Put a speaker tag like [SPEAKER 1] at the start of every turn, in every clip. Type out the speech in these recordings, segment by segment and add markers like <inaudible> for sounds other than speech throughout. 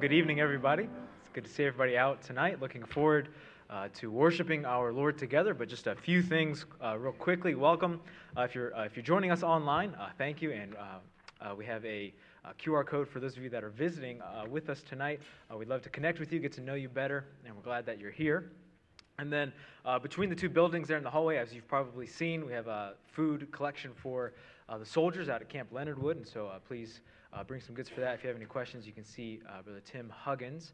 [SPEAKER 1] good evening, everybody. It's good to see everybody out tonight. Looking forward uh, to worshiping our Lord together. But just a few things, uh, real quickly. Welcome. Uh, if, you're, uh, if you're joining us online, uh, thank you. And uh, we have a, a, QR code for those of you that are visiting with us tonight. we'd love to connect with you, get to know you better, and we're glad that you're here. And then between the two buildings there in the hallway, as you've probably seen, we have a food collection for the soldiers out at Camp Leonard Wood. And so please uh, bring some goods for that. If you have any questions, you can see uh, Brother Tim Huggins.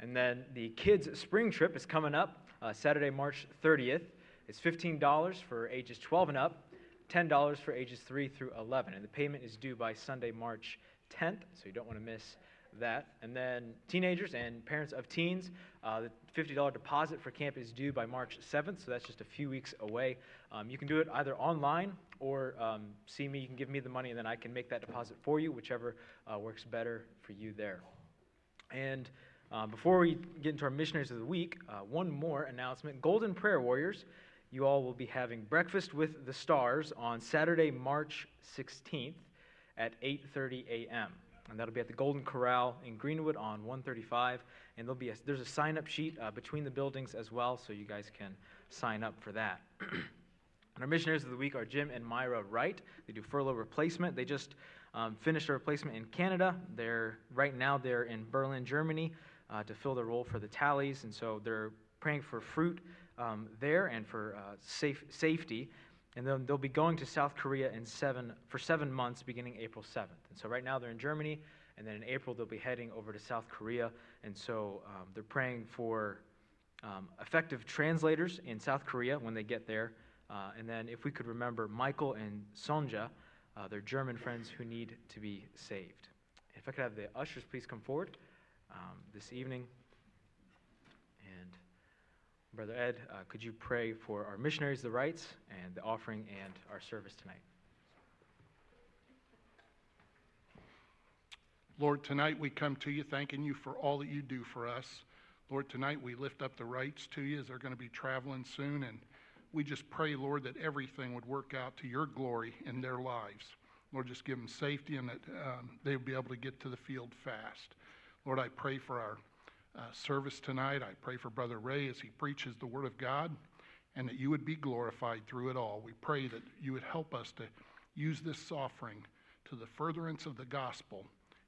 [SPEAKER 1] And then the kids' spring trip is coming up uh, Saturday, March 30th. It's $15 for ages 12 and up, $10 for ages 3 through 11. And the payment is due by Sunday, March 10th, so you don't want to miss that. And then teenagers and parents of teens, uh, the $50 deposit for camp is due by March 7th, so that's just a few weeks away. Um, you can do it either online or um, see me. You can give me the money, and then I can make that deposit for you, whichever uh, works better for you there. And uh, before we get into our missionaries of the week, uh, one more announcement. Golden Prayer Warriors, you all will be having breakfast with the stars on Saturday, March 16th at 8:30 a.m and that'll be at the Golden Corral in Greenwood on 135. And there'll be a, there's a sign up sheet uh, between the buildings as well, so you guys can sign up for that. <clears throat> and our missionaries of the week are Jim and Myra Wright. They do furlough replacement. They just um, finished a replacement in Canada. They're right now they're in Berlin, Germany, uh, to fill their role for the tallies, and so they're praying for fruit um, there and for uh, safe, safety and then they'll be going to South Korea in seven, for seven months beginning April 7th. And so right now they're in Germany, and then in April they'll be heading over to South Korea. And so um, they're praying for um, effective translators in South Korea when they get there. Uh, and then if we could remember Michael and Sonja, uh, their German friends who need to be saved. If I could have the ushers please come forward um, this evening. And Brother Ed, uh, could you pray for our missionaries, the Wrights, and the offering and our service tonight?
[SPEAKER 2] Lord, tonight we come to you thanking you for all that you do for us. Lord, tonight we lift up the Wrights to you as they're going to be traveling soon. And we just pray, Lord, that everything would work out to your glory in their lives. Lord, just give them safety and that um, they would be able to get to the field fast. Lord, I pray for our uh, service tonight. I pray for Brother Ray as he preaches the Word of God and that you would be glorified through it all. We pray that you would help us to use this offering to the furtherance of the gospel.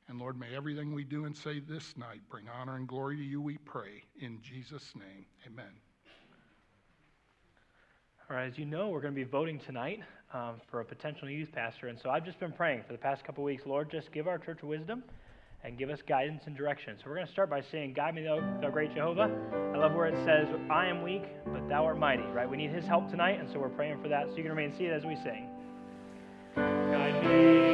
[SPEAKER 2] And Lord, may everything we do and say this night bring honor and glory to you, we pray. In Jesus' name, amen.
[SPEAKER 3] As you know, we're going to be voting tonight um, for a potential youth pastor. And so I've just been praying for the past couple weeks Lord, just give our church wisdom and give us guidance and direction. So we're going to start by saying, Guide me, thou, thou great Jehovah. I love where it says, I am weak, but thou art mighty, right? We need his help tonight, and so we're praying for that. So you can remain seated as we sing. Guide me,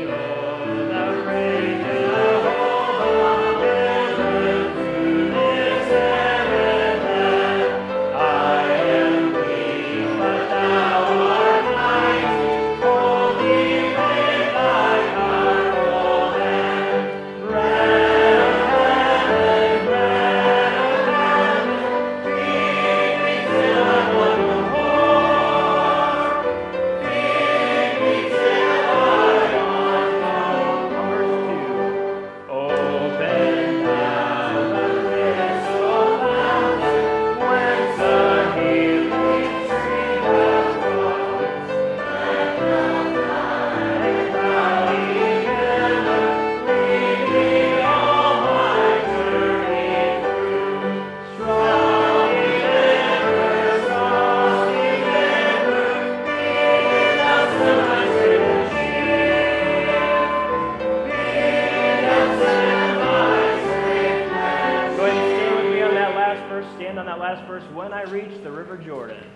[SPEAKER 4] Jordan.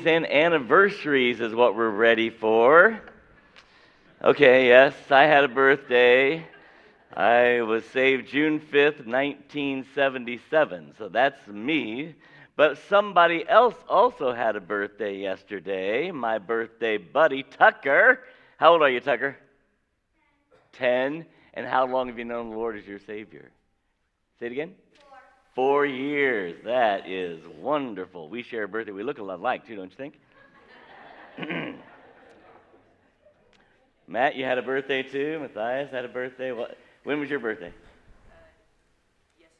[SPEAKER 4] Birthdays and anniversaries is what we're ready for. Okay, yes, I had a birthday. I was saved June 5th, 1977. So that's me. But somebody else also had a birthday yesterday. My birthday buddy, Tucker. How old are you, Tucker? Ten. And how long have you known the Lord as your Savior? Say it again. Four years. That is wonderful. We share a birthday. We look a lot alike, too, don't you think? <clears throat> Matt, you had a birthday too. Matthias had a birthday. What? When was your birthday?
[SPEAKER 5] Uh, yes,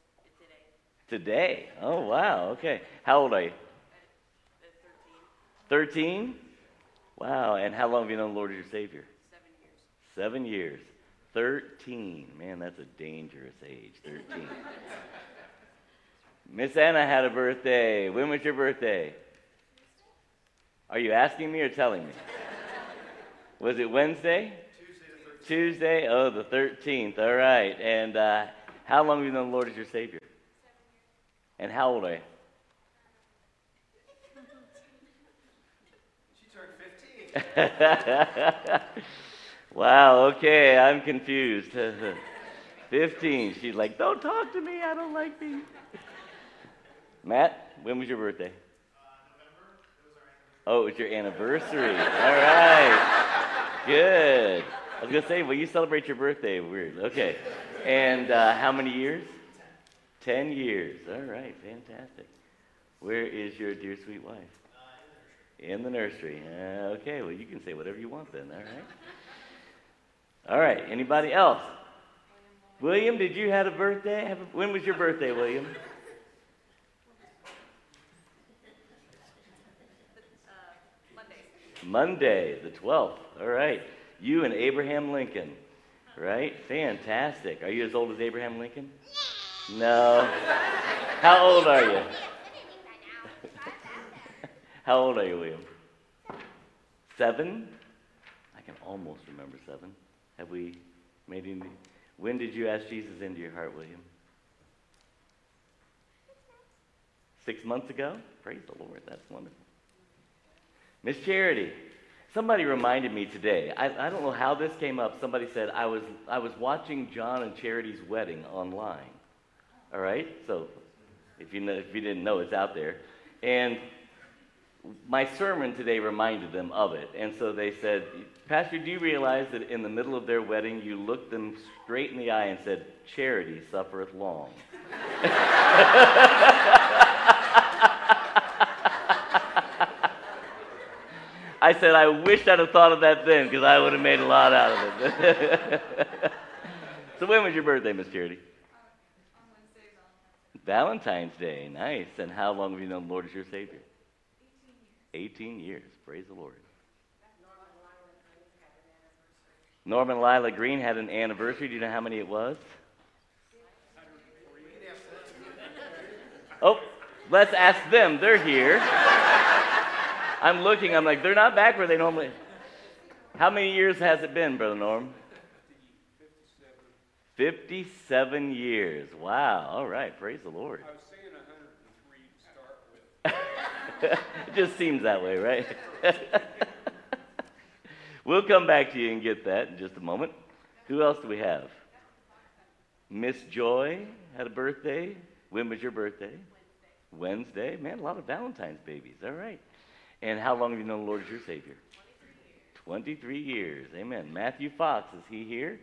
[SPEAKER 5] today.
[SPEAKER 4] Today. Oh, wow. Okay. How old are you?
[SPEAKER 5] The 13,
[SPEAKER 4] 13? Wow. And how long have you known the Lord as your Savior?
[SPEAKER 5] seven years.
[SPEAKER 4] Seven years. 13. Man, that's a dangerous age. 13. <laughs> Miss Anna had a birthday. When was your birthday? Are you asking me or telling me? <laughs> Was it Wednesday? Tuesday. Oh, the 13th. All right. And uh, how long have you known the Lord as your Savior? And how old are you? She turned 15. <laughs> wow, okay, I'm confused. <laughs> 15. She's like, don't talk to me, I don't like me. Matt, when was your birthday? Oh, it was your anniversary. All right. Good. I was going to say, well, you celebrate your birthday. Weird. Okay. And uh, how many years? Ten years. All right. Fantastic. Where is your dear sweet wife? In the nursery. Uh, okay, well, you can say whatever you want then, all right? All right, anybody else? William, did you have a birthday? Have a, when was your birthday, William?
[SPEAKER 5] Monday.
[SPEAKER 4] The 12th. All right. You and Abraham Lincoln, right? Fantastic. Are you as old as Abraham Lincoln? No. How old are you? <laughs> How old are you, William? Seven? I can almost remember seven. Have we made any? When did you ask Jesus into your heart, William? Six months ago? Praise the Lord. That's wonderful. Miss Charity, somebody reminded me today. I, I don't know how this came up. Somebody said I was I was watching John and Charity's wedding online. All right, so if you know, if you didn't know, it's out there. And my sermon today reminded them of it. And so they said, Pastor, do you realize that in the middle of their wedding, you looked them straight in the eye and said, Charity suffereth long? <laughs> I said, I wish I'd have thought of that then because I would have made a lot out of it. <laughs> so, when was your birthday, Miss Charity? Valentine's Day. Nice. And how long have you known the Lord as your Savior? 18 years. Praise the Lord. Norman and Lila Green had an anniversary. Do you know how many it was? Oh, let's ask them. They're here. I'm looking. I'm like, they're not back where they normally. How many years has it been, Brother Norm? 57 years. Wow. All right. Praise the Lord.
[SPEAKER 6] I was saying 103 to start with. <laughs>
[SPEAKER 4] it just seems that way, right? <laughs> we'll come back to you and get that in just a moment. Who else do we have? Miss Joy had a birthday. When was your birthday? Wednesday. Man, a lot of Valentine's babies. All right. And how long have you known the Lord as your Savior? 23 years. Amen. Matthew Fox, is he here?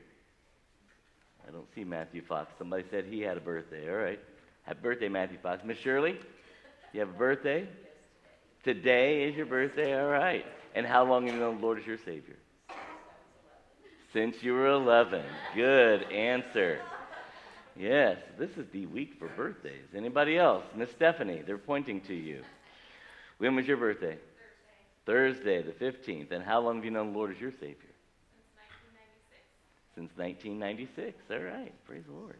[SPEAKER 4] I don't see Matthew Fox. Somebody said he had a birthday. All right. Happy birthday, Matthew Fox. Miss Shirley, you have a birthday? Today is your birthday. All right. And how long have you known the Lord as your Savior? Since you were 11. Good answer. Yes, this is the week for birthdays. Anybody else? Miss Stephanie, they're pointing to you. When was your birthday? Thursday. the 15th. And how long have you known the Lord as your Savior? Since 1996. Since 1996. All right. Praise the Lord.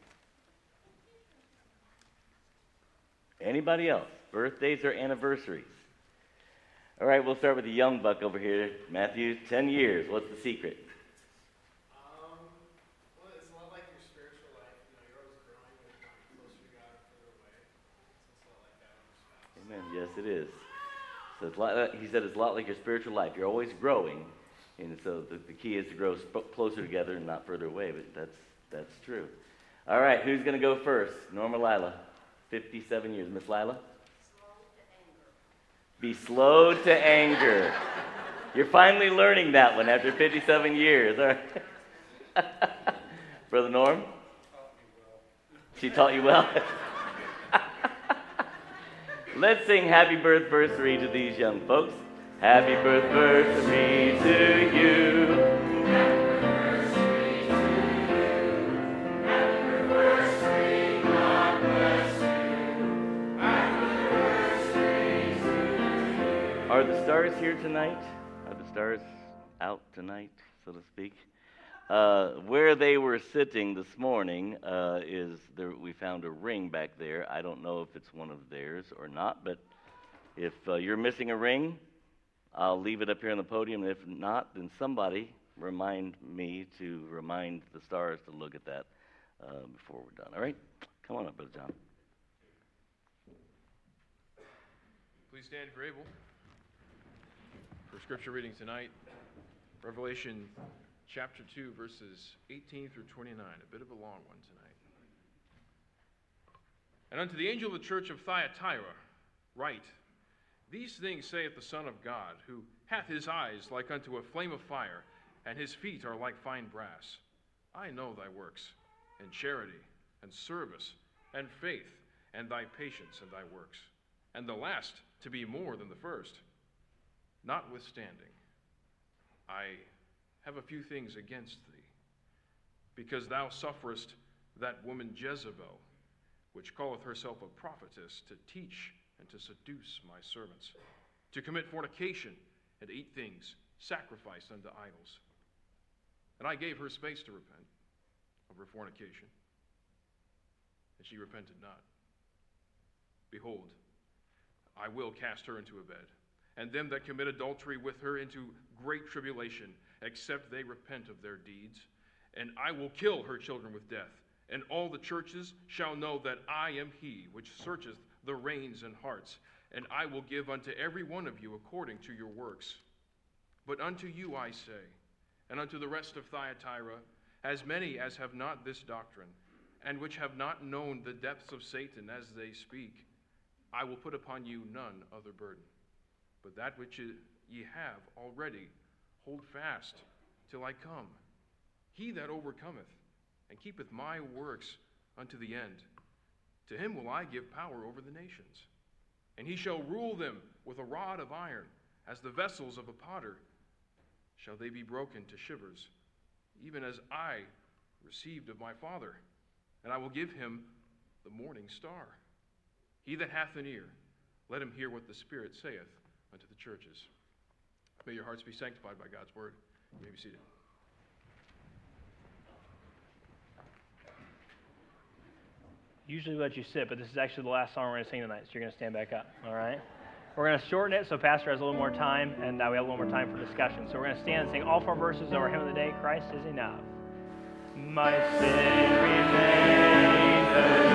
[SPEAKER 4] Anybody else? Birthdays or anniversaries? All right, we'll start with the young buck over here. Matthew, 10 years. What's the secret?
[SPEAKER 6] Um, well, it's a lot like your spiritual life. You know, you're always growing and going closer to God and further away. It's a like that on your spouse.
[SPEAKER 4] Amen. Yes, it is. So lot, uh, he said it's a lot like your spiritual life. You're always growing, and so the, the key is to grow sp- closer together and not further away. But that's that's true. All right, who's going to go first? Norma Lila, 57 years. Miss Lila? Slow to anger. Be slow to anger. You're finally learning that one after 57 years. All right. <laughs> Brother Norm? She taught you well? <laughs> Let's sing happy birthday to these young folks. Happy birthday to you. Are the stars here tonight? Are the stars out tonight, so to speak? Uh, where they were sitting this morning uh, is there, we found a ring back there. I don't know if it's one of theirs or not, but if uh, you're missing a ring, I'll leave it up here on the podium. If not, then somebody remind me to remind the stars to look at that uh, before we're done. All right? Come on up, Brother John.
[SPEAKER 7] Please stand if you're able. For scripture reading tonight, Revelation chapter 2, verses 18 through 29, a bit of a long one tonight. And unto the angel of the church of Thyatira, write These things saith the Son of God, who hath his eyes like unto a flame of fire, and his feet are like fine brass. I know thy works, and charity, and service, and faith, and thy patience, and thy works, and the last to be more than the first. Notwithstanding, I have a few things against thee, because thou sufferest that woman Jezebel, which calleth herself a prophetess, to teach and to seduce my servants, to commit fornication and eat things sacrificed unto idols. And I gave her space to repent of her fornication, and she repented not. Behold, I will cast her into a bed, and them that commit adultery with her into great tribulation, except they repent of their deeds. And I will kill her children with death. And all the churches shall know that I am he which searcheth the reins and hearts. And I will give unto every one of you according to your works. But unto you I say, and unto the rest of Thyatira, as many as have not this doctrine, and which have not known the depths of Satan as they speak, I will put upon you none other burden, but that which ye have already hold fast till I come. He that overcometh and keepeth my works unto the end, to him will I give power over the nations. And he shall rule them with a rod of iron, as the vessels of a potter shall they be broken to shivers, even as I received of my Father. And I will give him the morning star. He that hath an ear, let him hear what the Spirit saith unto the churches. May your hearts be sanctified by God's word. You may be seated.
[SPEAKER 3] Usually we let you sit, but this is actually the last song we're going to sing tonight, so you're going to stand back up, all right? We're going to shorten it so Pastor has a little more time, and now we have a little more time for discussion. So we're going to stand and sing all four verses of our hymn of the day, Christ is Enough. My sin remains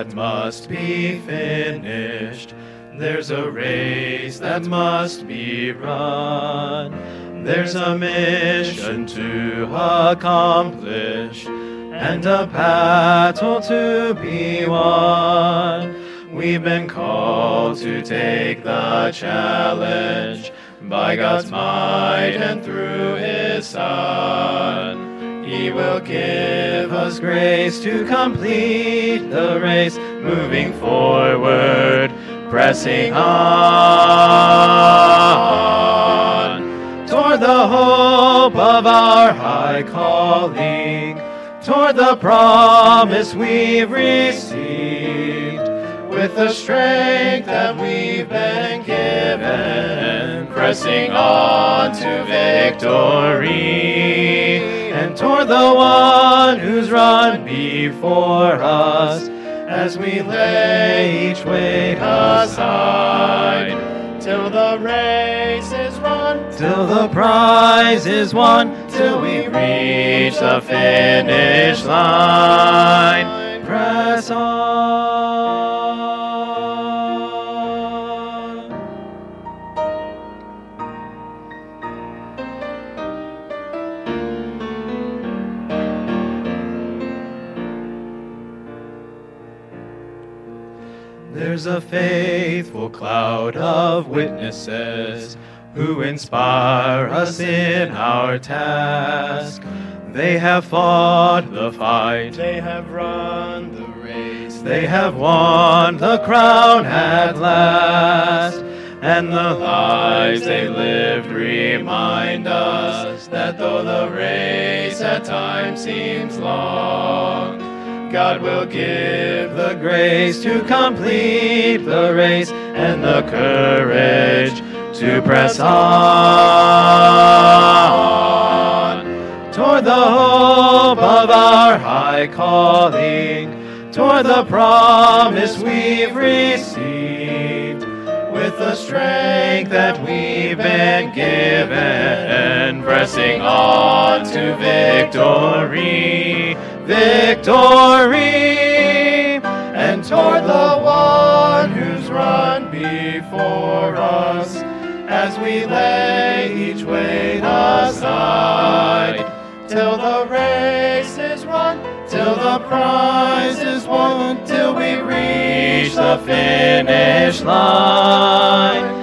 [SPEAKER 8] that must be finished. There's a race that must be run. There's a mission to accomplish and a battle to be won. We've been called to take the challenge by God's might and through His Son. He will give us grace to complete the race, moving forward, pressing on toward the hope of our high calling, toward the promise we've received, with the strength that we've been pressing on to victory, and toward the one who's run before us, as we lay each weight aside, till the race is run, till the prize is won, till we reach the finish line. Press on. A faithful cloud of witnesses who inspire us in our task. They have fought the fight, they have run the race, they have won the crown at last. And the lives they lived remind us that though the race at times seems long, God will give the grace to complete the race and the courage to press on toward the hope of our high calling, toward the promise we've received, with the strength that we've been given, pressing on to victory, victory, and toward the one who's run before us, as we lay each weight aside, till the race is run, till the prize is won, till we reach the finish line.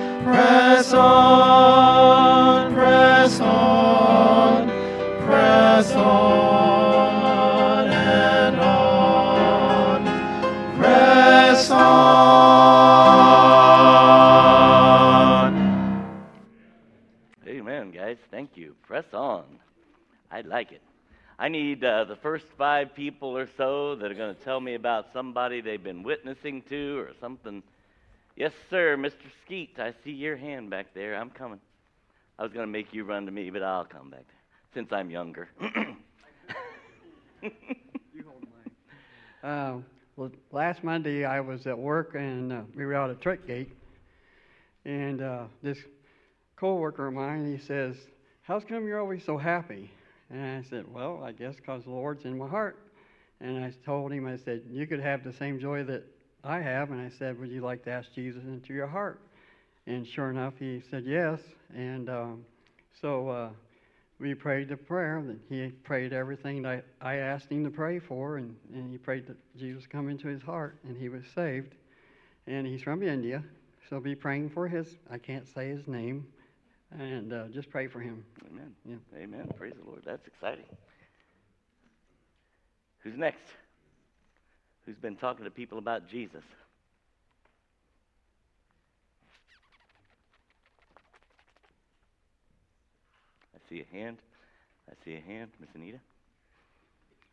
[SPEAKER 4] I like it. I need uh, the first five people or so that are going to tell me about somebody they've been witnessing to or something. Yes, sir, Mr. Skeet. I see your hand back there. I'm coming. I was going to make you run to me, but I'll come back there since I'm younger. <clears throat>
[SPEAKER 9] You hold Uh, well, last Monday I was at work and uh, we were out at Trick Gate, and uh, this coworker of mine he says, "How's come you're always so happy?" And I said, "Well, I guess 'cause the Lord's in my heart." And I told him, I said, "You could have the same joy that I have." And I said, "Would you like to ask Jesus into your heart?" And sure enough, he said yes. And um, so uh, we prayed the prayer. That he prayed everything that I, I asked him to pray for, and, and he prayed that Jesus come into his heart, and he was saved. And he's from India, so be praying for his. I can't say his name, and uh, just pray for him.
[SPEAKER 4] Amen.
[SPEAKER 9] Yeah.
[SPEAKER 4] Amen. Praise the Lord. That's exciting. Who's next? Who's been talking to people about Jesus? I see a hand. I see a hand. Miss Anita?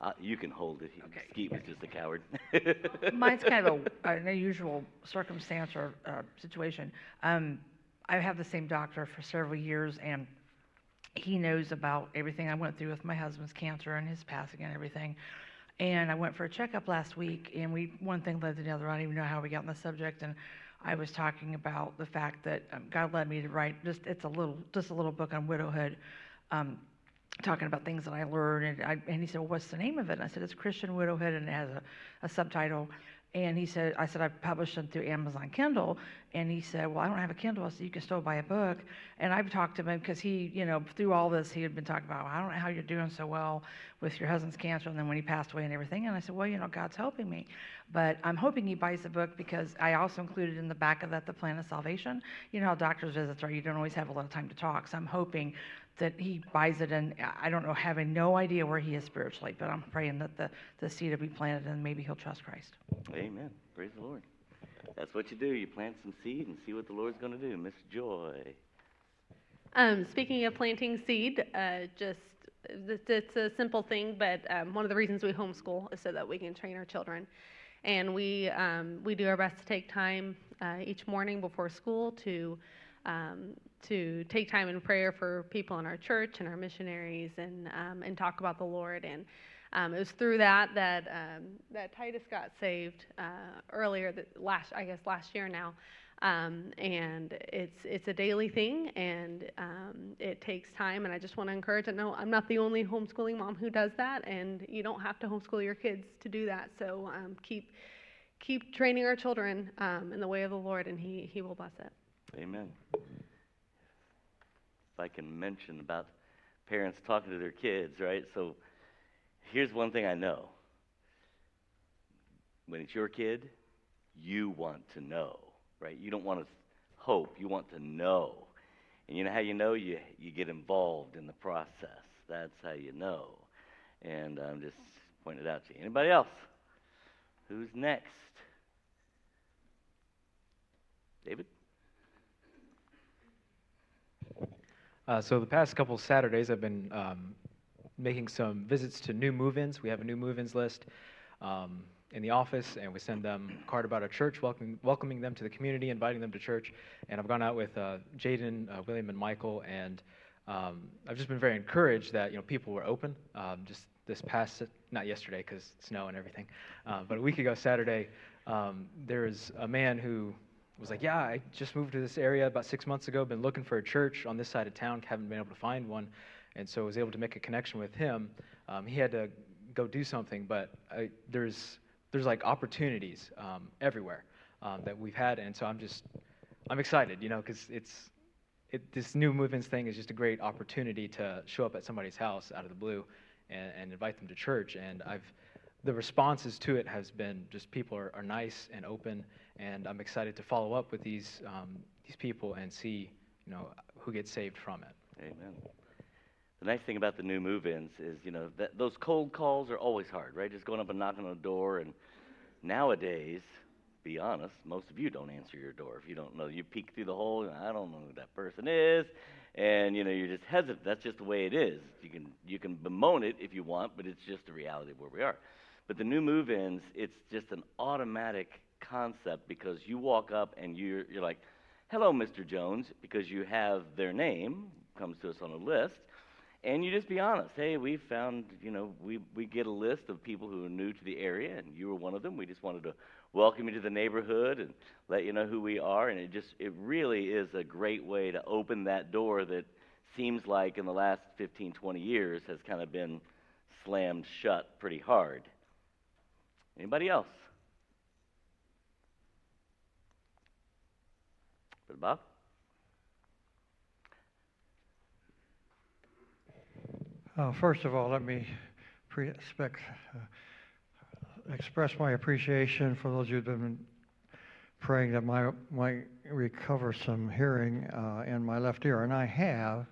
[SPEAKER 4] Uh, you can hold it.
[SPEAKER 10] Okay.
[SPEAKER 4] Skeet was just a coward.
[SPEAKER 10] Mine's kind of a, <laughs> an unusual circumstance or uh, situation. Um, I have the same doctor for several years, and he knows about everything I went through with my husband's cancer and his passing and everything. And I went for a checkup last week, and we one thing led to the other. I don't even know how we got on the subject, and I was talking about the fact that um, God led me to write just it's a little just a little book on widowhood. Um, talking about things that I learned, and, I, and he said, well, "What's the name of it?" And I said, "It's Christian Widowhood, and it has a, a subtitle." And he said, "I said I published them through Amazon Kindle." And he said, "Well, I don't have a Kindle." I said, "You can still buy a book." And I've talked to him because he, you know, through all this, he had been talking about, "I don't know how you're doing so well with your husband's cancer," and then when he passed away and everything. And I said, "Well, you know, God's helping me." But I'm hoping he buys the book because I also included in the back of that the plan of salvation. You know how doctor's visits are; you don't always have a lot of time to talk. So I'm hoping that he buys it and I don't know, having no idea where he is spiritually, but I'm praying that the, the seed will be planted and maybe he'll trust Christ.
[SPEAKER 4] Amen. Praise the Lord. That's what you do. You plant some seed and see what the Lord's going to do. Miss Joy.
[SPEAKER 11] Um, speaking of planting seed, uh, just it's, it's a simple thing, but um, one of the reasons we homeschool is so that we can train our children, and we um, we do our best to take time uh, each morning before school to um, to take time in prayer for people in our church and our missionaries, and um, and talk about the Lord. And um, it was through that that um, that Titus got saved uh, earlier that last I guess last year now. Um, and it's it's a daily thing, and um, it takes time. And I just want to encourage. I know I'm not the only homeschooling mom who does that, and you don't have to homeschool your kids to do that. So um, keep keep training our children in the way of the Lord, and He He will bless it.
[SPEAKER 4] Amen. If I can mention about parents talking to their kids, right? So here's one thing I know. When it's your kid, you want to know right? You don't want to hope, you want to know. And you know how you know? You, you get involved in the process. That's how you know. And I'm just pointing it out to you. Anybody else? Who's next? David?
[SPEAKER 1] Uh, so the past couple Saturdays, I've been um, making some visits to new move-ins. We have a new move-ins list. Um, in the office, and we send them a card about our church, welcoming, welcoming them to the community, inviting them to church. And I've gone out with uh, Jaden, uh, William, and Michael, and um, I've just been very encouraged that you know people were open. Um, just this past, not yesterday because snow and everything, uh, but a week ago Saturday, um, there was a man who was like, "Yeah, I just moved to this area about six months ago. Been looking for a church on this side of town. Haven't been able to find one." And so I was able to make a connection with him. Um, he had to go do something, but I, there's there's like opportunities um, everywhere um, that we've had, and so I'm just I'm excited, you know, because it's it, this new movements thing is just a great opportunity to show up at somebody's house out of the blue and, and invite them to church, and I've the responses to it has been just people are, are nice and open, and I'm excited to follow up with these um, these people and see you know who gets saved from it.
[SPEAKER 4] Amen. The nice thing about the new move-ins is, you know, that those cold calls are always hard, right? Just going up and knocking on the door. And nowadays, be honest, most of you don't answer your door if you don't know. You peek through the hole, and I don't know who that person is, and you know you're just hesitant. That's just the way it is. You can you can bemoan it if you want, but it's just the reality of where we are. But the new move-ins, it's just an automatic concept because you walk up and you're you're like, "Hello, Mr. Jones," because you have their name comes to us on a list and you just be honest. Hey, we found, you know, we, we get a list of people who are new to the area, and you were one of them. We just wanted to welcome you to the neighborhood and let you know who we are. And it just, it really is a great way to open that door that seems like in the last 15, 20 years has kind of been slammed shut pretty hard. Anybody else? Bob?
[SPEAKER 12] Uh, first of all, let me expect, uh, express my appreciation for those who've been praying that I might recover some hearing uh, in my left ear, and I have.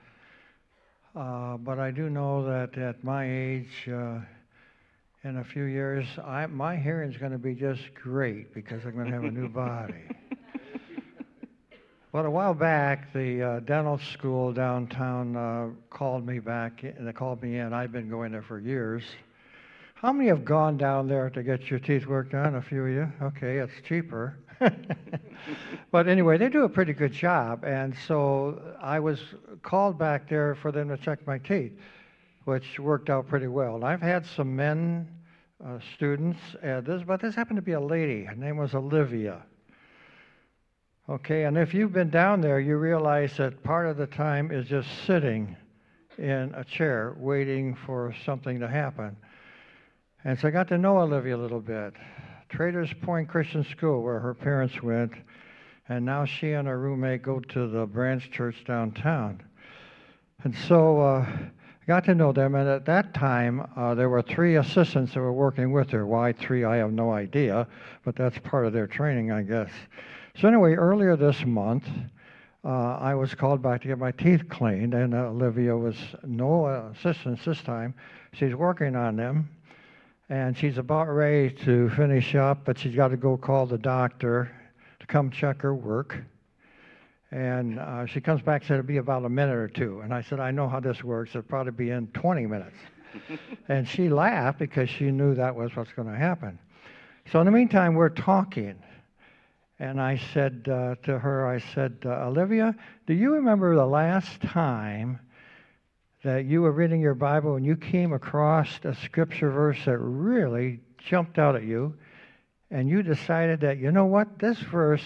[SPEAKER 12] Uh, but I do know that at my age, uh, in a few years, I, my hearing is going to be just great because I'm going to have a new body. Well, a while back, the uh, dental school downtown uh, called me back, and they called me in. I've been going there for years. How many have gone down there to get your teeth worked on? A few of you. Okay, it's cheaper. <laughs> but anyway, they do a pretty good job, and so I was called back there for them to check my teeth, which worked out pretty well. And I've had some men uh, students, uh, this, but this happened to be a lady. Her name was Olivia Okay, and if you've been down there, you realize that part of the time is just sitting in a chair waiting for something to happen. And so I got to know Olivia a little bit. Traders Point Christian School, where her parents went, and now she and her roommate go to the branch church downtown. And so uh, I got to know them, and at that time, uh, there were three assistants that were working with her. Why three, I have no idea, but that's part of their training, I guess. So, anyway, earlier this month, uh, I was called back to get my teeth cleaned, and uh, Olivia was no assistance this time. She's working on them, and she's about ready to finish up, but she's got to go call the doctor to come check her work. And uh, she comes back and said it'll be about a minute or two. And I said, I know how this works. It'll probably be in 20 minutes. <laughs> and she laughed because she knew that was what's going to happen. So in the meantime, we're talking. And I said uh, to her, I said, uh, Olivia, do you remember the last time that you were reading your Bible and you came across a scripture verse that really jumped out at you? And you decided that, you know what, this verse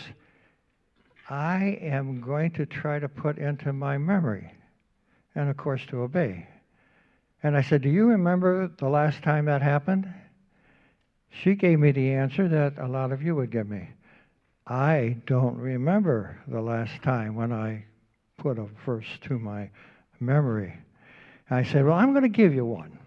[SPEAKER 12] I am going to try to put into my memory. And of course, to obey. And I said, Do you remember the last time that happened? She gave me the answer that a lot of you would give me. I don't remember the last time when I put a verse to my memory. I said, Well, I'm going to give you one.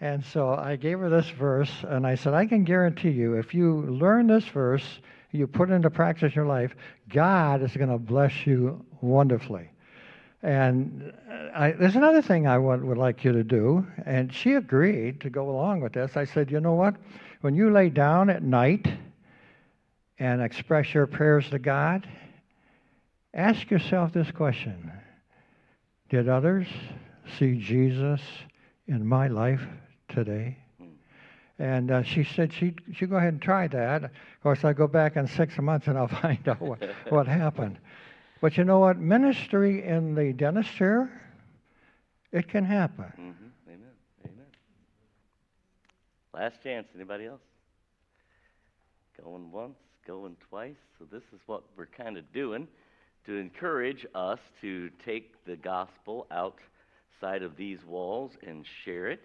[SPEAKER 12] And so I gave her this verse, and I said, I can guarantee you, if you learn this verse, you put it into practice in your life, God is going to bless you wonderfully. And uh, I, there's another thing I would, would like you to do. And she agreed to go along with this. I said, you know what? When you lay down at night and express your prayers to God, ask yourself this question Did others see Jesus in my life today? And uh, she said she'd, she'd go ahead and try that. Of course, I go back in six months and I'll <laughs> find out what, what happened. But you know what? Ministry in the dentist chair, it can happen.
[SPEAKER 4] Mm-hmm. Amen. Amen. Last chance. Anybody else? Going once, going twice. So this is what we're kind of doing to encourage us to take the gospel outside of these walls and share it.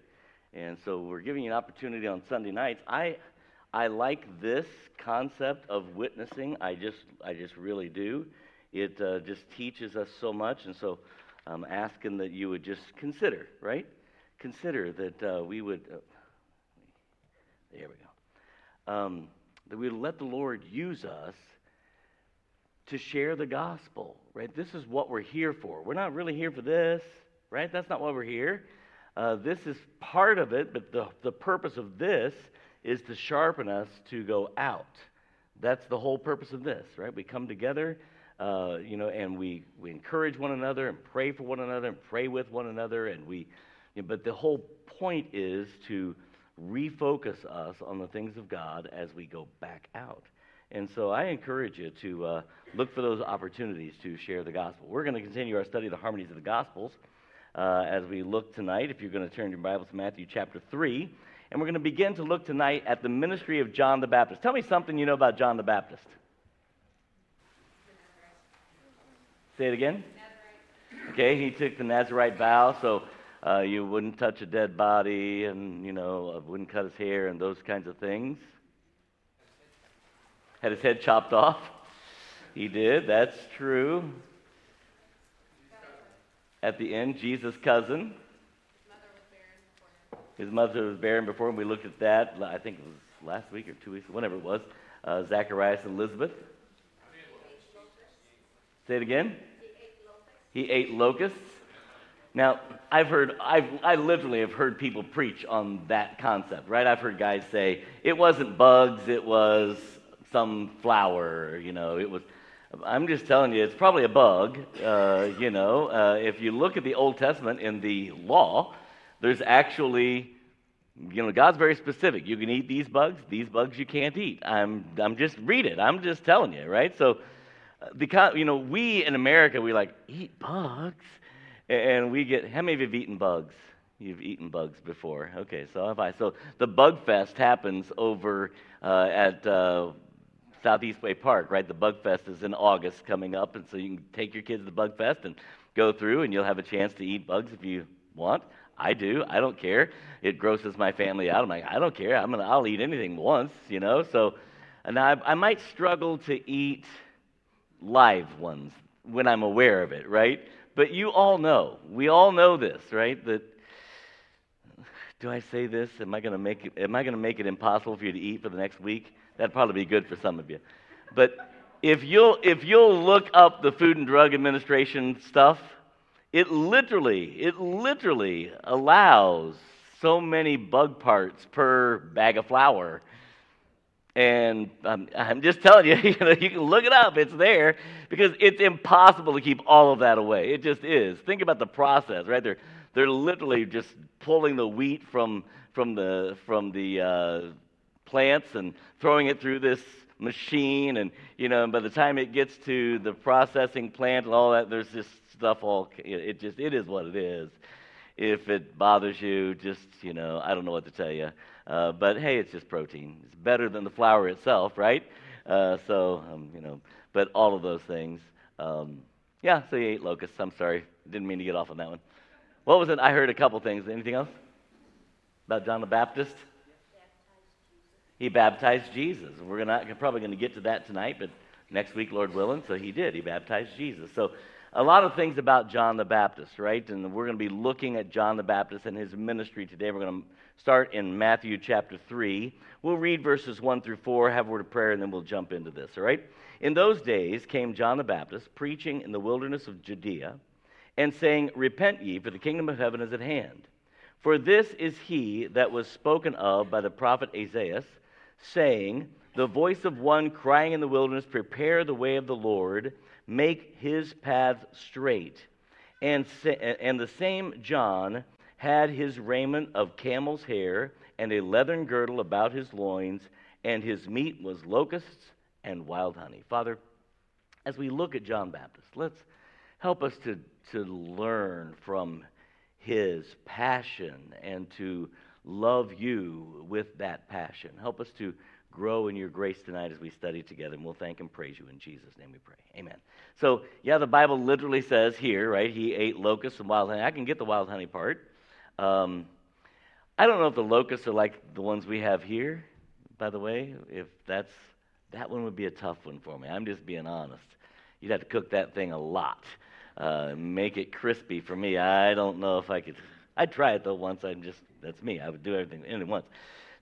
[SPEAKER 4] And so we're giving you an opportunity on Sunday nights. I I like this concept of witnessing. I just I just really do. It uh, just teaches us so much, and so I'm asking that you would just consider, right? Consider that uh, we would. Uh, there we go. Um, that we let the Lord use us to share the gospel, right? This is what we're here for. We're not really here for this, right? That's not why we're here. Uh, this is part of it, but the, the purpose of this is to sharpen us to go out. That's the whole purpose of this, right? We come together, uh, you know, and we, we encourage one another and pray for one another and pray with one another. And we, you know, but the whole point is to refocus us on the things of God as we go back out. And so I encourage you to uh, look for those opportunities to share the gospel. We're going to continue our study of the harmonies of the Gospels uh, as we look tonight. If you're going to turn your Bibles to Matthew chapter 3. And we're going to begin to look tonight at the ministry of John the Baptist. Tell me something you know about John the Baptist. Say it again. Okay, he took the Nazarite vow, so uh, you wouldn't touch a dead body and, you know, uh, wouldn't cut his hair and those kinds of things. Had his head chopped off. He did, that's true. At the end, Jesus' cousin. His mother was barren before him. We looked at that, I think it was last week or two weeks, whenever it was. Uh, Zacharias and Elizabeth. Say it again. He ate locusts. Now, I've heard, I've, I literally have heard people preach on that concept, right? I've heard guys say it wasn't bugs, it was some flower, you know, it was. I'm just telling you, it's probably a bug. Uh, you know, uh, if you look at the Old Testament in the law, there's actually, you know, God's very specific. You can eat these bugs, these bugs you can't eat. I'm, I'm just read it. I'm just telling you, right? So, uh, the you know, we in America we like eat bugs, and we get. How many of you have eaten bugs? You've eaten bugs before. Okay, so have I. So the Bug Fest happens over uh, at uh, Southeastway Park, right? The Bug Fest is in August coming up, and so you can take your kids to the Bug Fest and go through, and you'll have a chance to eat bugs if you want. I do. I don't care. It grosses my family out. I'm like, I don't care. I'm gonna. I'll eat anything once, you know. So, and I, I might struggle to eat live ones when I'm aware of it, right? But you all know. We all know this, right? That do I say this? Am I going to make it, am I going to make it impossible for you to eat for the next week? That'd probably be good for some of you. But if you'll if you'll look up the Food and Drug Administration stuff, it literally it literally allows so many bug parts per bag of flour. And um, I'm just telling you, <laughs> you, know, you can look it up. It's there because it's impossible to keep all of that away. It just is. Think about the process, right? They're they're literally just pulling the wheat from from the from the uh, plants and throwing it through this machine, and you know, and by the time it gets to the processing plant and all that, there's this stuff all. It just it is what it is. If it bothers you, just you know, I don't know what to tell you. Uh, but hey, it's just protein. It's better than the flour itself, right? Uh, so um, you know, but all of those things. Um, yeah, so you ate locusts. I'm sorry, didn't mean to get off on that one. What was it? I heard a couple things. Anything else about John the Baptist? He baptized Jesus. We're gonna, probably going to get to that tonight, but next week, Lord willing. So he did. He baptized Jesus. So a lot of things about John the Baptist, right? And we're going to be looking at John the Baptist and his ministry today. We're going to start in Matthew chapter 3. We'll read verses 1 through 4, have a word of prayer, and then we'll jump into this, all right? In those days came John the Baptist, preaching in the wilderness of Judea, and saying, Repent ye, for the kingdom of heaven is at hand. For this is he that was spoken of by the prophet Isaiah saying, The voice of one crying in the wilderness, Prepare the way of the Lord, make his paths straight. And, and the same John had his raiment of camel's hair, and a leathern girdle about his loins, and his meat was locusts and wild honey. Father, as we look at John Baptist, let's help us to, to learn from his passion and to love you with that passion. Help us to grow in your grace tonight as we study together, and we'll thank and praise you in Jesus' name we pray. Amen. So, yeah, the Bible literally says here, right, he ate locusts and wild honey. I can get the wild honey part. Um, I don't know if the locusts are like the ones we have here, by the way. If that's, that one would be a tough one for me. I'm just being honest. You'd have to cook that thing a lot, uh, make it crispy for me. I don't know if I could. I'd try it though once. I'm just that's me. I would do everything in once.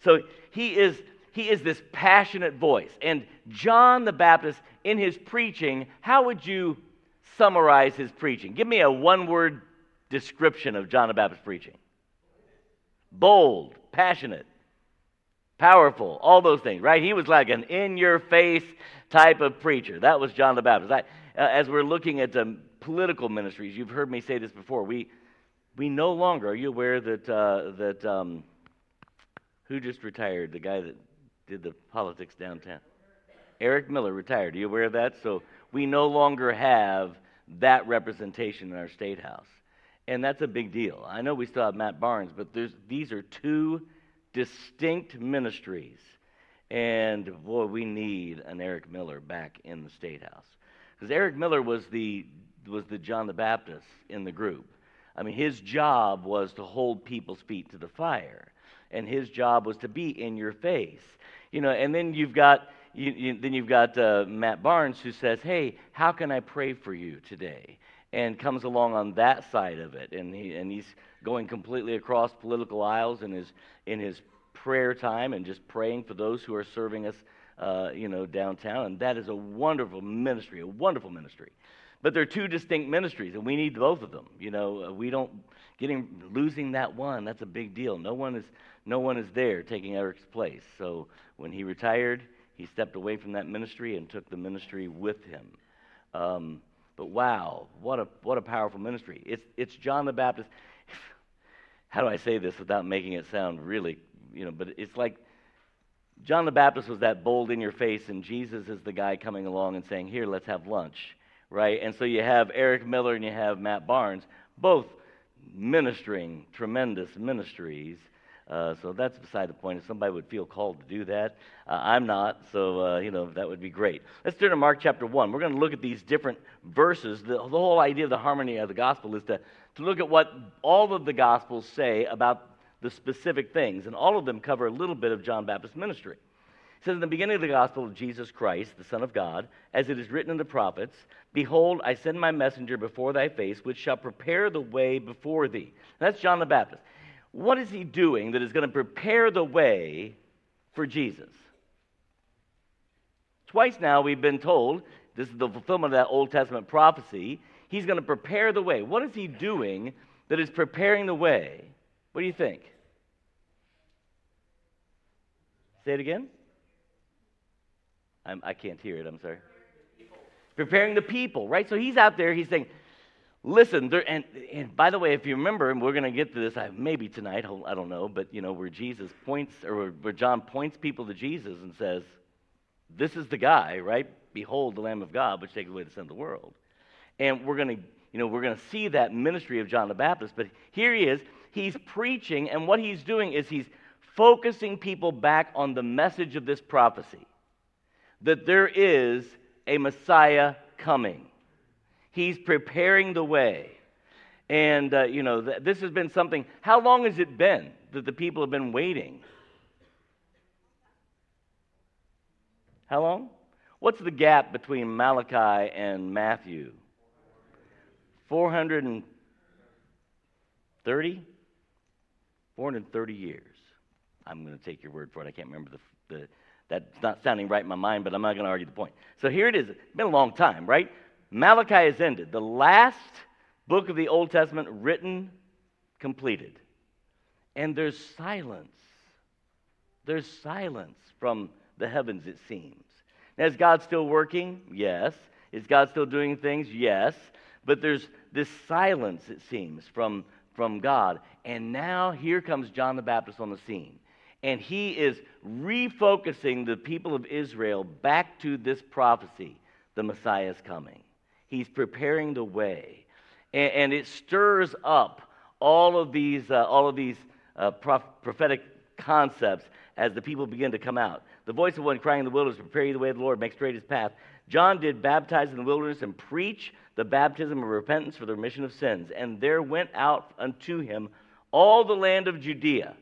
[SPEAKER 4] So he is he is this passionate voice. And John the Baptist, in his preaching, how would you summarize his preaching? Give me a one word description of John the Baptist's preaching bold, passionate, powerful, all those things, right? He was like an in your face type of preacher. That was John the Baptist. I, uh, as we're looking at the political ministries, you've heard me say this before. We, we no longer, are you aware that, uh, that um, who just retired? The guy that did the politics downtown. Eric Miller retired. Are you aware of that? So we no longer have that representation in our state house. And that's a big deal. I know we still have Matt Barnes, but these are two distinct ministries. And boy, we need an Eric Miller back in the state house. Because Eric Miller was the, was the John the Baptist in the group. I mean, his job was to hold people's feet to the fire, and his job was to be in your face. You know, and then you've got you, you, then you've got uh, Matt Barnes who says, "Hey, how can I pray for you today?" and comes along on that side of it, and he and he's going completely across political aisles in his in his prayer time and just praying for those who are serving us, uh, you know, downtown, and that is a wonderful ministry, a wonderful ministry. But they're two distinct ministries, and we need both of them. You know, we don't getting losing that one. That's a big deal. No one is no one is there taking Eric's place. So when he retired, he stepped away from that ministry and took the ministry with him. Um, but wow, what a what a powerful ministry! It's it's John the Baptist. <sighs> How do I say this without making it sound really, you know? But it's like John the Baptist was that bold in your face, and Jesus is the guy coming along and saying, "Here, let's have lunch." Right? And so you have Eric Miller and you have Matt Barnes, both ministering tremendous ministries Uh, so that's beside the point. If somebody would feel called to do that, uh, I'm not. So uh, you know that would be great. Let's turn to Mark chapter one. We're going to look at these different verses. The, the whole idea of the harmony of the gospel is to to look at what all of the gospels say about the specific things, and all of them cover a little bit of John Baptist's ministry. It says in the beginning of the gospel of Jesus Christ, the Son of God, as it is written in the prophets, Behold, I send my messenger before thy face, which shall prepare the way before thee. That's John the Baptist. What is he doing that is going to prepare the way for Jesus? Twice now we've been told, this is the fulfillment of that Old Testament prophecy, he's going to prepare the way. What is he doing that is preparing the way? What do you think? Say it again. I'm, I can not hear it. I'm sorry. Preparing the people, right? So he's out there. He's saying, "Listen." There, and, and by the way, if you remember, and we're going to get to this maybe tonight. I don't know, but you know where Jesus points, or where John points people to Jesus and says, "This is the guy, right? Behold, the Lamb of God, which takes away the sin of the world." And we're going to, you know, we're going to see that ministry of John the Baptist. But here he is. He's preaching, and what he's doing is he's focusing people back on the message of this prophecy that there is a Messiah coming. He's preparing the way. And, uh, you know, th- this has been something. How long has it been that the people have been waiting? How long? What's the gap between Malachi and Matthew? 430? 430 years. I'm going to take your word for it. I can't remember the, the that's not sounding right in my mind, but I'm not going to argue the point. So here it is. It's been a long time, right? Malachi is ended. The last book of the Old Testament written, completed. And there's silence. There's silence from the heavens, it seems. Now, is God still working? Yes. Is God still doing things? Yes. But there's this silence, it seems, from, from God. And now here comes John the Baptist on the scene and he is refocusing the people of Israel back to this prophecy the Messiah is coming. He's preparing the way. And, and it stirs up all of these, uh, all of these uh, prof- prophetic concepts as the people begin to come out. The voice of one crying in the wilderness, prepare you the way of the Lord, make straight his path. John did baptize in the wilderness and preach the baptism of repentance for the remission of sins. And there went out unto him all the land of Judea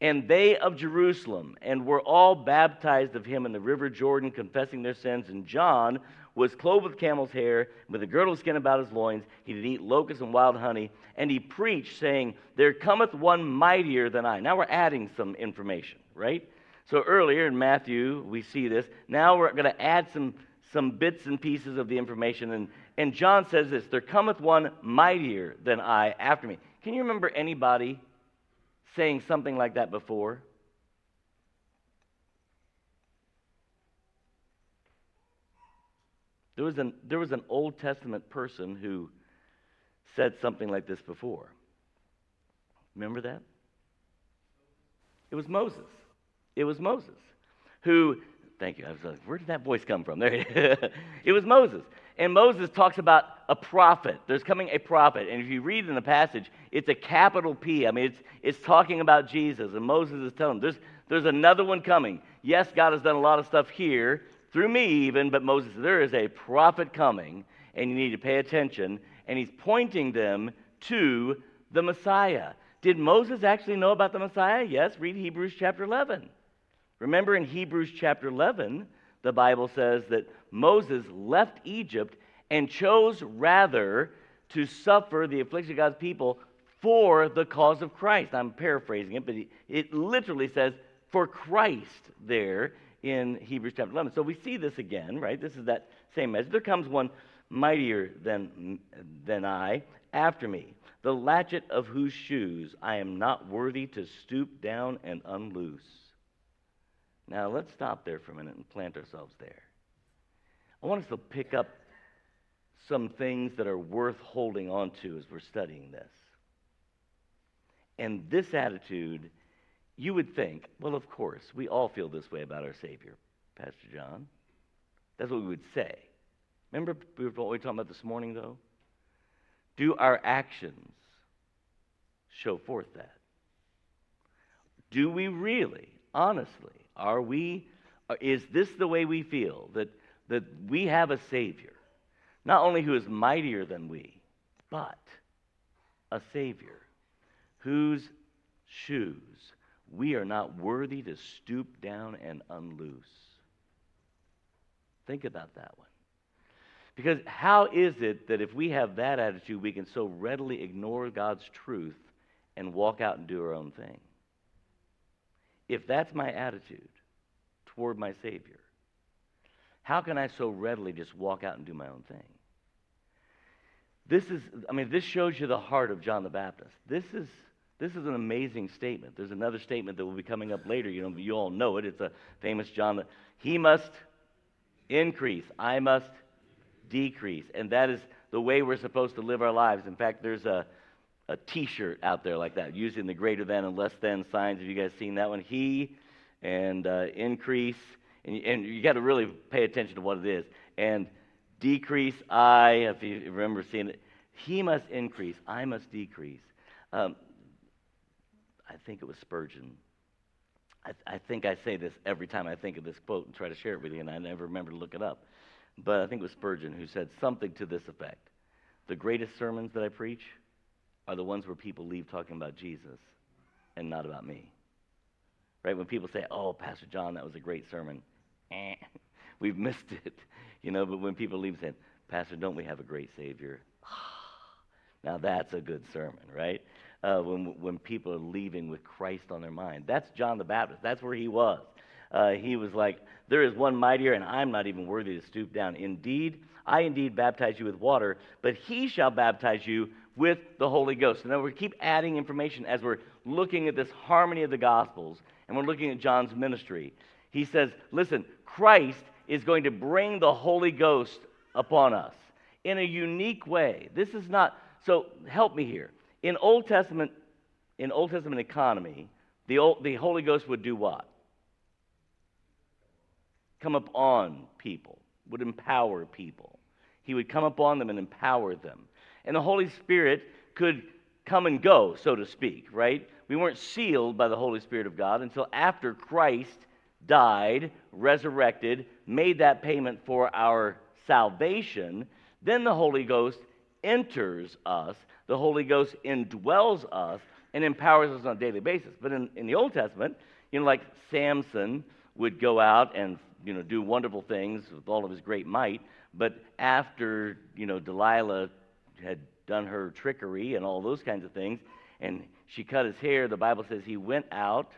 [SPEAKER 4] and they of Jerusalem, and were all baptized of him in the river Jordan, confessing their sins. And John was clothed with camel's hair, with a girdle of skin about his loins. He did eat locusts and wild honey. And he preached, saying, There cometh one mightier than I. Now we're adding some information, right? So earlier in Matthew, we see this. Now we're going to add some, some bits and pieces of the information. And, and John says this There cometh one mightier than I after me. Can you remember anybody saying something like that before? There was, an, there was an Old Testament person who said something like this before. Remember that? It was Moses. It was Moses who, thank you, I was like, where did that voice come from? <laughs> There, it was Moses. And Moses talks about a prophet. There's coming a prophet. And if you read in the passage, it's a capital P. I mean, it's, it's talking about Jesus. And Moses is telling them, there's, there's another one coming. Yes, God has done a lot of stuff here, through me even, but Moses, there is a prophet coming, and you need to pay attention. And he's pointing them to the Messiah. Did Moses actually know about the Messiah? Yes, read Hebrews chapter 11. Remember in Hebrews chapter 11, the Bible says that Moses left Egypt and chose rather to suffer the affliction of God's people for the cause of Christ. I'm paraphrasing it, but it literally says for Christ there in Hebrews chapter 11. So we see this again, right? This is that same message. There comes one mightier than, than I after me, the latchet of whose shoes I am not worthy to stoop down and unloose. Now, let's stop there for a minute and plant ourselves there. I want us to pick up some things that are worth holding on to as we're studying this. And this attitude, you would think, well, of course, we all feel this way about our Savior, Pastor John. That's what we would say. Remember what we were talking about this morning, though? Do our actions show forth that? Do we really, honestly, are we, is this the way we feel? That, that we have a Savior, not only who is mightier than we, but a Savior whose shoes we are not worthy to stoop down and unloose. Think about that one. Because how is it that if we have that attitude, we can so readily ignore God's truth and walk out and do our own thing? If that's my attitude toward my Savior, how can I so readily just walk out and do my own thing? This is, I mean, this shows you the heart of John the Baptist. This is, this is an amazing statement. There's another statement that will be coming up later. You know, you all know it. It's a famous John. That he must increase. I must decrease. And that is the way we're supposed to live our lives. In fact, there's a, a t shirt out there like that, using the greater than and less than signs. Have you guys seen that one? He and uh, increase. And, and you got to really pay attention to what it is. And decrease, I, if you remember seeing it, he must increase, I must decrease. Um, I think it was Spurgeon. I, I, think I say this every time I think of this quote and try to share it with you, and I never remember to look it up. But I think it was Spurgeon who said something to this effect The greatest sermons that I preach are the ones where people leave talking about Jesus and not about me. Right? When people say, Oh, Pastor John, that was a great sermon, eh, <laughs> we've missed it. <laughs> You know, but when people leave saying, Pastor, don't we have a great Savior? <sighs> now that's a good sermon, right? Uh, when, when people are leaving with Christ on their mind. That's John the Baptist. That's where he was. Uh, he was like, There is one mightier, and I'm not even worthy to stoop down. Indeed, I indeed baptize you with water, but he shall baptize you with the Holy Ghost. And we keep adding information as we're looking at this harmony of the Gospels and we're looking at John's ministry. He says, Listen, Christ is going to bring the Holy Ghost upon us in a unique way. This is not, so help me here. In Old Testament, in Old Testament economy, the, old, the Holy Ghost would do what? Come upon people, would empower people. He would come upon them and empower them. And the Holy Spirit could come and go, so to speak, right? We weren't sealed by the Holy Spirit of God until after Christ died, resurrected, made that payment for our salvation, then the Holy Ghost enters us. The Holy Ghost indwells us and empowers us on a daily basis. But in, in the Old Testament, you know, like Samson would go out and, you know, do wonderful things with all of his great might. But after, you know, Delilah had done her trickery and all those kinds of things, and she cut his hair, the Bible says he went out,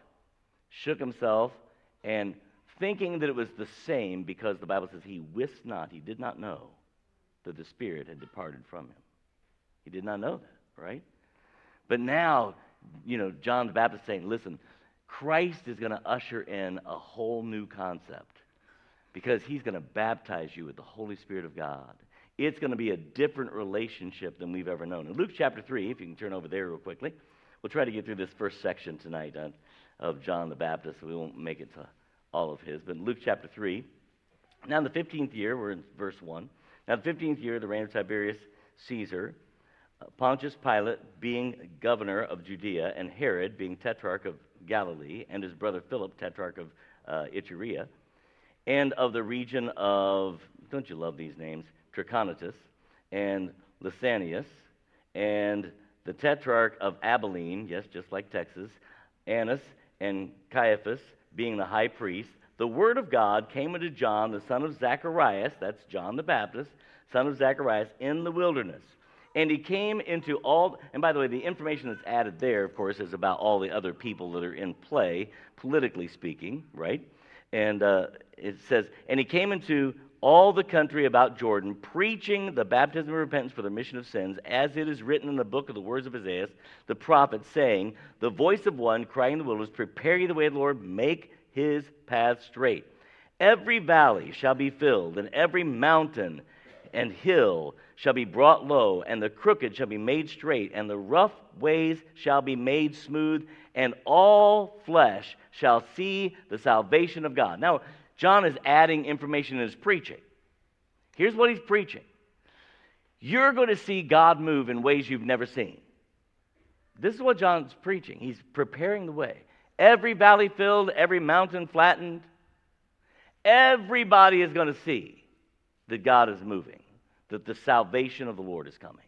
[SPEAKER 4] shook himself, and thinking that it was the same because the Bible says he wist not, he did not know that the Spirit had departed from him. He did not know that, right? But now, you know, John the Baptist saying, listen, Christ is going to usher in a whole new concept because he's going to baptize you with the Holy Spirit of God. It's going to be a different relationship than we've ever known. In Luke chapter 3, if you can turn over there real quickly, we'll try to get through this first section tonight on, of John the Baptist. We won't make it to all of his. But Luke chapter 3. Now, in the 15th year, we're in verse 1. Now, the 15th year, the reign of Tiberius Caesar, uh, Pontius Pilate being governor of Judea, and Herod being tetrarch of Galilee, and his brother Philip, tetrarch of uh, Iturea, and of the region of, don't you love these names? Trachonitis, and Lysanias, and the tetrarch of Abilene, yes, just like Texas, Annas, and Caiaphas, being the high priest, the word of God came unto John, the son of Zacharias, that's John the Baptist, son of Zacharias, in the wilderness. And he came into all, and by the way, the information that's added there, of course, is about all the other people that are in play, politically speaking, right? And uh, it says, and he came into all the country about Jordan, preaching the baptism of repentance for the remission of sins, as it is written in the book of the words of Isaiah, the prophet, saying, The voice of one crying in the wilderness, Prepare ye the way of the Lord, make his path straight. Every valley shall be filled, and every mountain and hill shall be brought low, and the crooked shall be made straight, and the rough ways shall be made smooth, and all flesh shall see the salvation of God. Now, John is adding information in his preaching. Here's what he's preaching You're going to see God move in ways you've never seen. This is what John's preaching. He's preparing the way. every valley filled, every mountain flattened. Everybody is going to see that God is moving, that the salvation of the Lord is coming.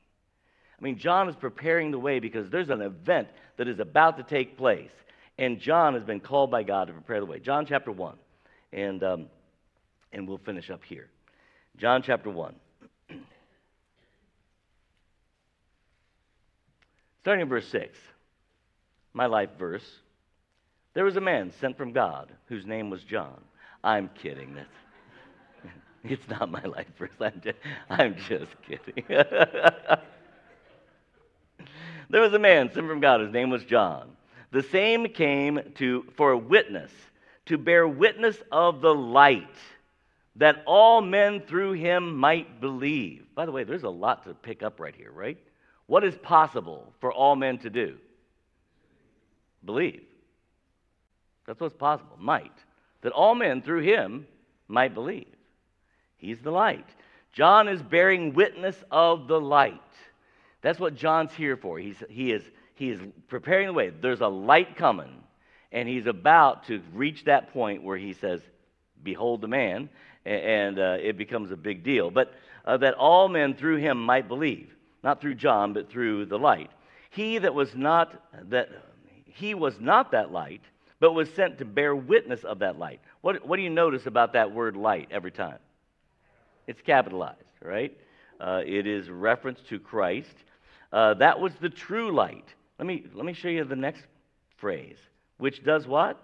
[SPEAKER 4] I mean, John is preparing the way because there's an event that is about to take place. And John has been called by God to prepare the way. John chapter 1. And, um, and we'll finish up here. John chapter 1. <clears throat> Starting in verse 6. My life verse. There was a man sent from God whose name was John. I'm kidding. That's, <laughs> it's not my life verse. I'm just, I'm just kidding. <laughs> there was a man sent from God. His name was John. The same came to for a witness, to bear witness of the light, that all men through him might believe. By the way, there's a lot to pick up right here, right? What is possible for all men to do? Believe. That's what's possible. Might. That all men through him might believe. He's the light. John is bearing witness of the light. That's what John's here for. He's, he, is, he is preparing the way. There's a light coming, and he's about to reach that point where he says, Behold the man, and uh, it becomes a big deal. But uh, that all men through him might believe, not through John, but through the light. He that was not that he was not that light, but was sent to bear witness of that light. What, what do you notice about that word light every time? It's capitalized, right? Uh, it is reference to Christ. Uh, that was the true light. Let me, let me show you the next phrase. Which does what?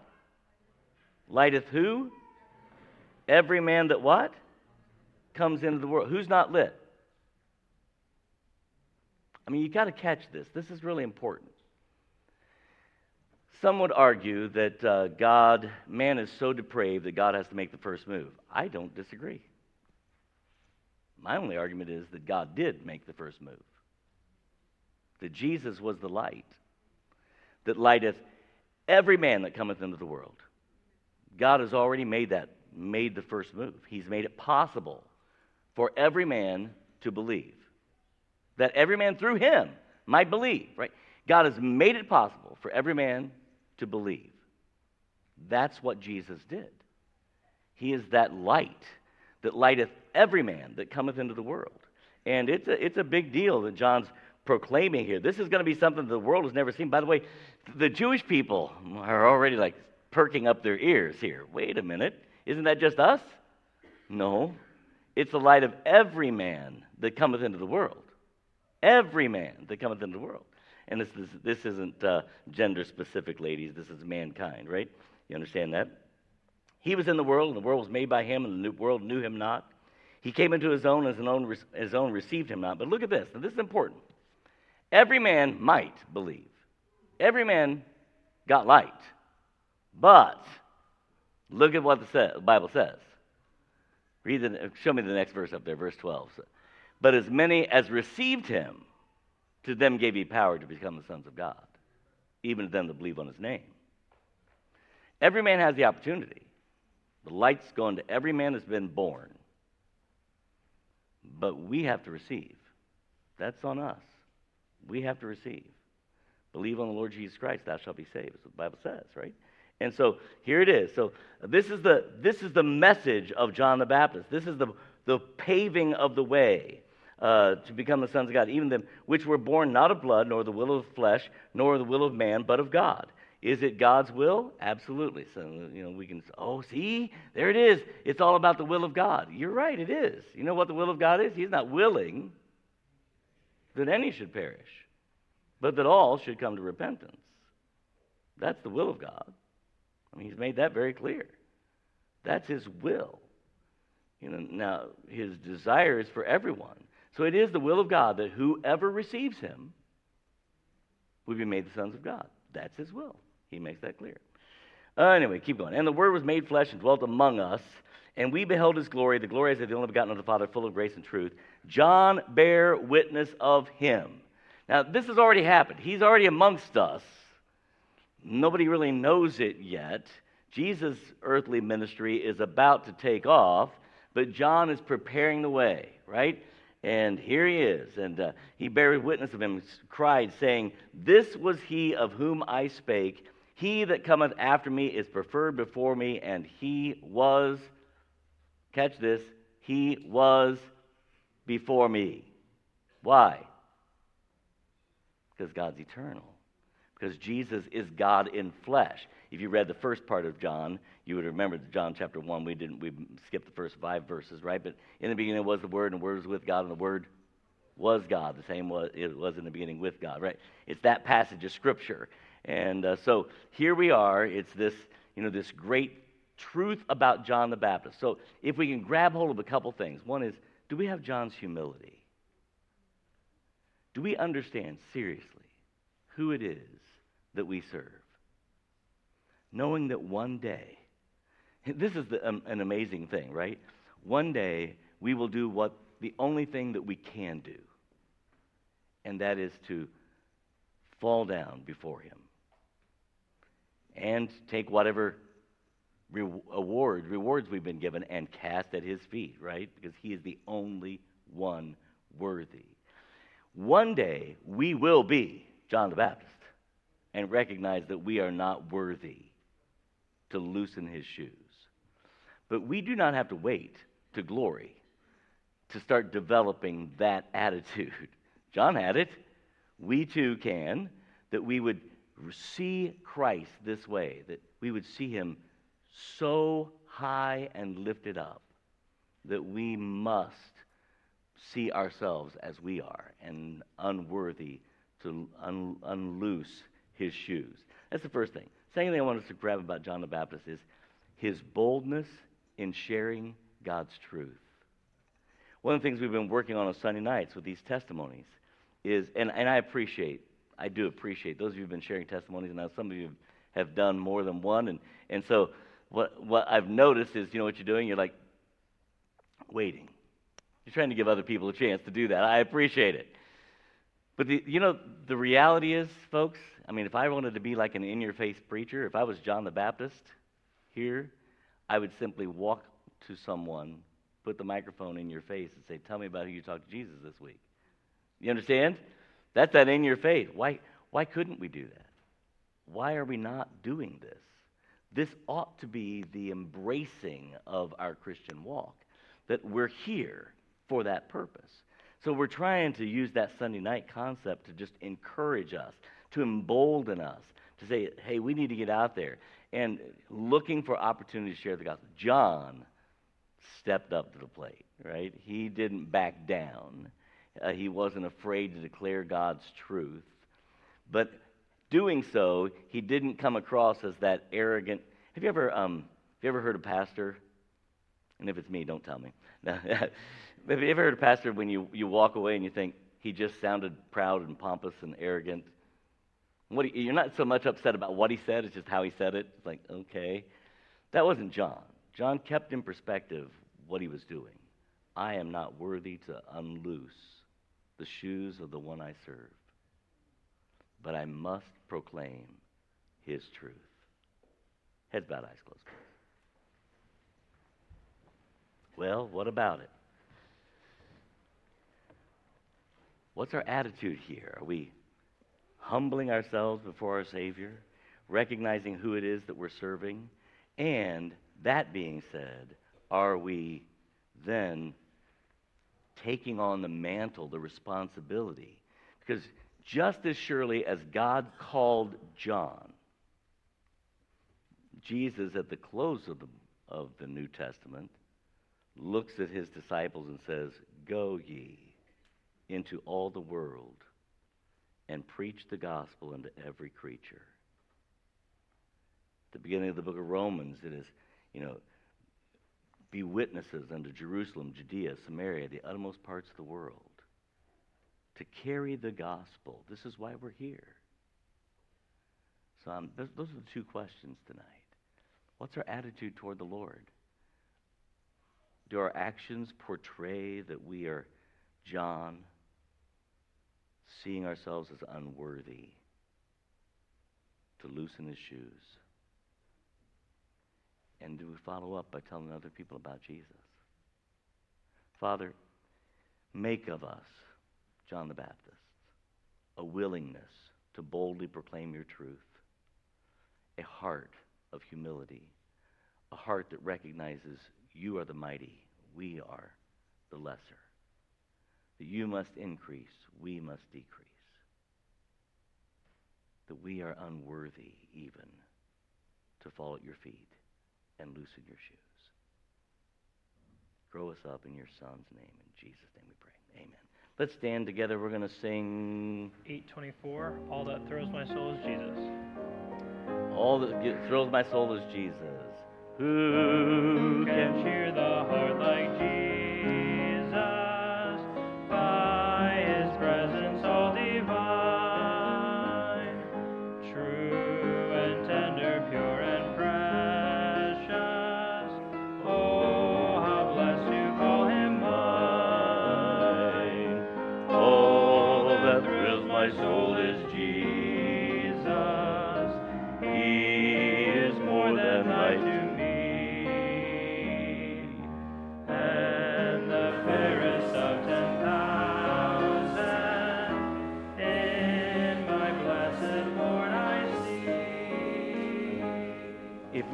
[SPEAKER 4] Lighteth who? Every man that what? Comes into the world. Who's not lit? I mean, you've got to catch this. This is really important. Some would argue that uh, God, man is so depraved that God has to make the first move. I don't disagree. My only argument is that God did make the first move. That Jesus was the light that lighteth every man that cometh into the world. God has already made that, made the first move. He's made it possible for every man to believe. That every man through him might believe, right? God has made it possible for every man to believe. That's what Jesus did. He is that light that lighteth every man that cometh into the world. And it's a, it's a big deal that John's proclaiming here. This is going to be something the world has never seen. By the way, the Jewish people are already like perking up their ears here. Wait a minute. Isn't that just us? No. It's the light of every man that cometh into the world. Every man that cometh into the world. And this, is, this isn't uh, gender specific, ladies. This is mankind, right? You understand that? He was in the world, and the world was made by him, and the world knew him not. He came into his own, and his own, his own received him not. But look at this, this is important. Every man might believe. Every man got light. But look at what the Bible says. Read the, show me the next verse up there, verse 12. But as many as received him, to them gave he power to become the sons of God, even to them that believe on his name. Every man has the opportunity. The light's going to every man that's been born. But we have to receive. That's on us. We have to receive. Believe on the Lord Jesus Christ, thou shalt be saved. That's what the Bible says, right? And so here it is. So this is the this is the message of John the Baptist. This is the the paving of the way uh, to become the sons of God, even them which were born not of blood, nor the will of flesh, nor the will of man, but of God. Is it God's will? Absolutely. So, you know, we can, oh, see, there it is. It's all about the will of God. You're right, it is. You know what the will of God is? He's not willing that any should perish, but that all should come to repentance. That's the will of God. I mean, He's made that very clear. That's His will. You know, now, His desire is for everyone. So it is the will of God that whoever receives Him will be made the sons of God. That's His will. He makes that clear. Uh, anyway, keep going. And the Word was made flesh and dwelt among us, and we beheld His glory, the glory as of the only begotten of the Father, full of grace and truth. John bare witness of Him. Now, this has already happened. He's already amongst us. Nobody really knows it yet. Jesus' earthly ministry is about to take off, but John is preparing the way, right? And here he is. And uh, he bare witness of him, cried, saying, This was he of whom I spake. He that cometh after me is preferred before me, and he was, catch this, he was before me. Why? Because God's eternal. Because Jesus is God in flesh. If you read the first part of John, you would remember John chapter 1, we didn't we skipped the first five verses, right? But in the beginning was the Word, and the Word was with God, and the Word was God. The same was it was in the beginning with God, right? It's that passage of Scripture. And uh, so here we are. It's this, you know, this great truth about John the Baptist. So if we can grab hold of a couple things. One is, do we have John's humility? Do we understand seriously who it is that we serve? Knowing that one day, <laughs> this is the, um, an amazing thing, right? One day we will do what the only thing that we can do, and that is to fall down before Him and take whatever re- awards, rewards we've been given and cast at His feet, right? Because He is the only one worthy. One day we will be John the Baptist and recognize that we are not worthy to loosen his shoes. But we do not have to wait to glory to start developing that <laughs> attitude. John had it. We too can. That we would see Christ this way, that we would see him so high and lifted up that we must see ourselves as we are and unworthy to un- unloose his shoes. That's the first thing. Second thing I want us to grab about John the Baptist is his boldness in sharing God's truth. One of the things we've been working on on Sunday nights with these testimonies is, and, and I appreciate, I do appreciate those of you who've been sharing testimonies, and now some of you have done more than one. And, and so what, what I've noticed is, you know what you're doing? You're like waiting. You're trying to give other people a chance to do that. I appreciate it. But the, you know, the reality is, folks, I mean, if I wanted to be like an in your face preacher, if I was John the Baptist here, I would simply walk to someone, put the microphone in your face, and say, Tell me about who you talked to Jesus this week. You understand? That's that in your face. Why, why couldn't we do that? Why are we not doing this? This ought to be the embracing of our Christian walk, that we're here for that purpose. So we're trying to use that Sunday night concept to just encourage us, to embolden us, to say, hey, we need to get out there. And looking for opportunities to share the gospel. John stepped up to the plate, right? He didn't back down. Uh, he wasn't afraid to declare God's truth. But doing so, he didn't come across as that arrogant. Have you ever, um, have you ever heard a pastor? And if it's me, don't tell me. <laughs> have you ever heard a pastor when you, you walk away and you think he just sounded proud and pompous and arrogant? What you're not so much upset about what he said, it's just how he said it. It's like, okay. That wasn't John. John kept in perspective what he was doing. I am not worthy to unloose the shoes of the one I serve, but I must proclaim his truth. Heads bowed, eyes closed. Well, what about it? What's our attitude here? Are we humbling ourselves before our Savior, recognizing who it is that we're serving? And that being said, are we then taking on the mantle, the responsibility? Because just as surely as God called John, Jesus at the close of the, of the New Testament looks at his disciples and says, Go ye into all the world and preach the gospel unto every creature. At the beginning of the book of Romans, it is, you know, be witnesses unto Jerusalem, Judea, Samaria, the uttermost parts of the world. To carry the gospel. This is why we're here. So um, those, those are the two questions tonight. What's our attitude toward the Lord? Do our actions portray that we are John, seeing ourselves as unworthy to loosen his shoes? And do we follow up by telling other people about Jesus? Father, make of us, John the Baptist, a willingness to boldly proclaim your truth a heart of humility, a heart that recognizes you are the mighty, we are the lesser. That you must increase, we must decrease. That we are unworthy even to fall at your feet and loosen your shoes. Grow us up in your Son's name. In Jesus' name we pray. Amen. Let's stand together. We're going to sing
[SPEAKER 3] 824, All That Thrills My Soul is Jesus.
[SPEAKER 4] All That Thrills My Soul is Jesus. Who
[SPEAKER 3] can cheer the heart like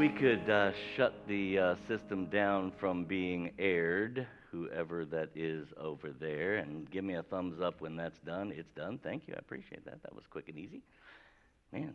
[SPEAKER 4] we could uh, shut the uh, system down from being aired, whoever that is over there, and give me a thumbs up when that's done. It's done. Thank you. I appreciate that. That was quick and easy. Man,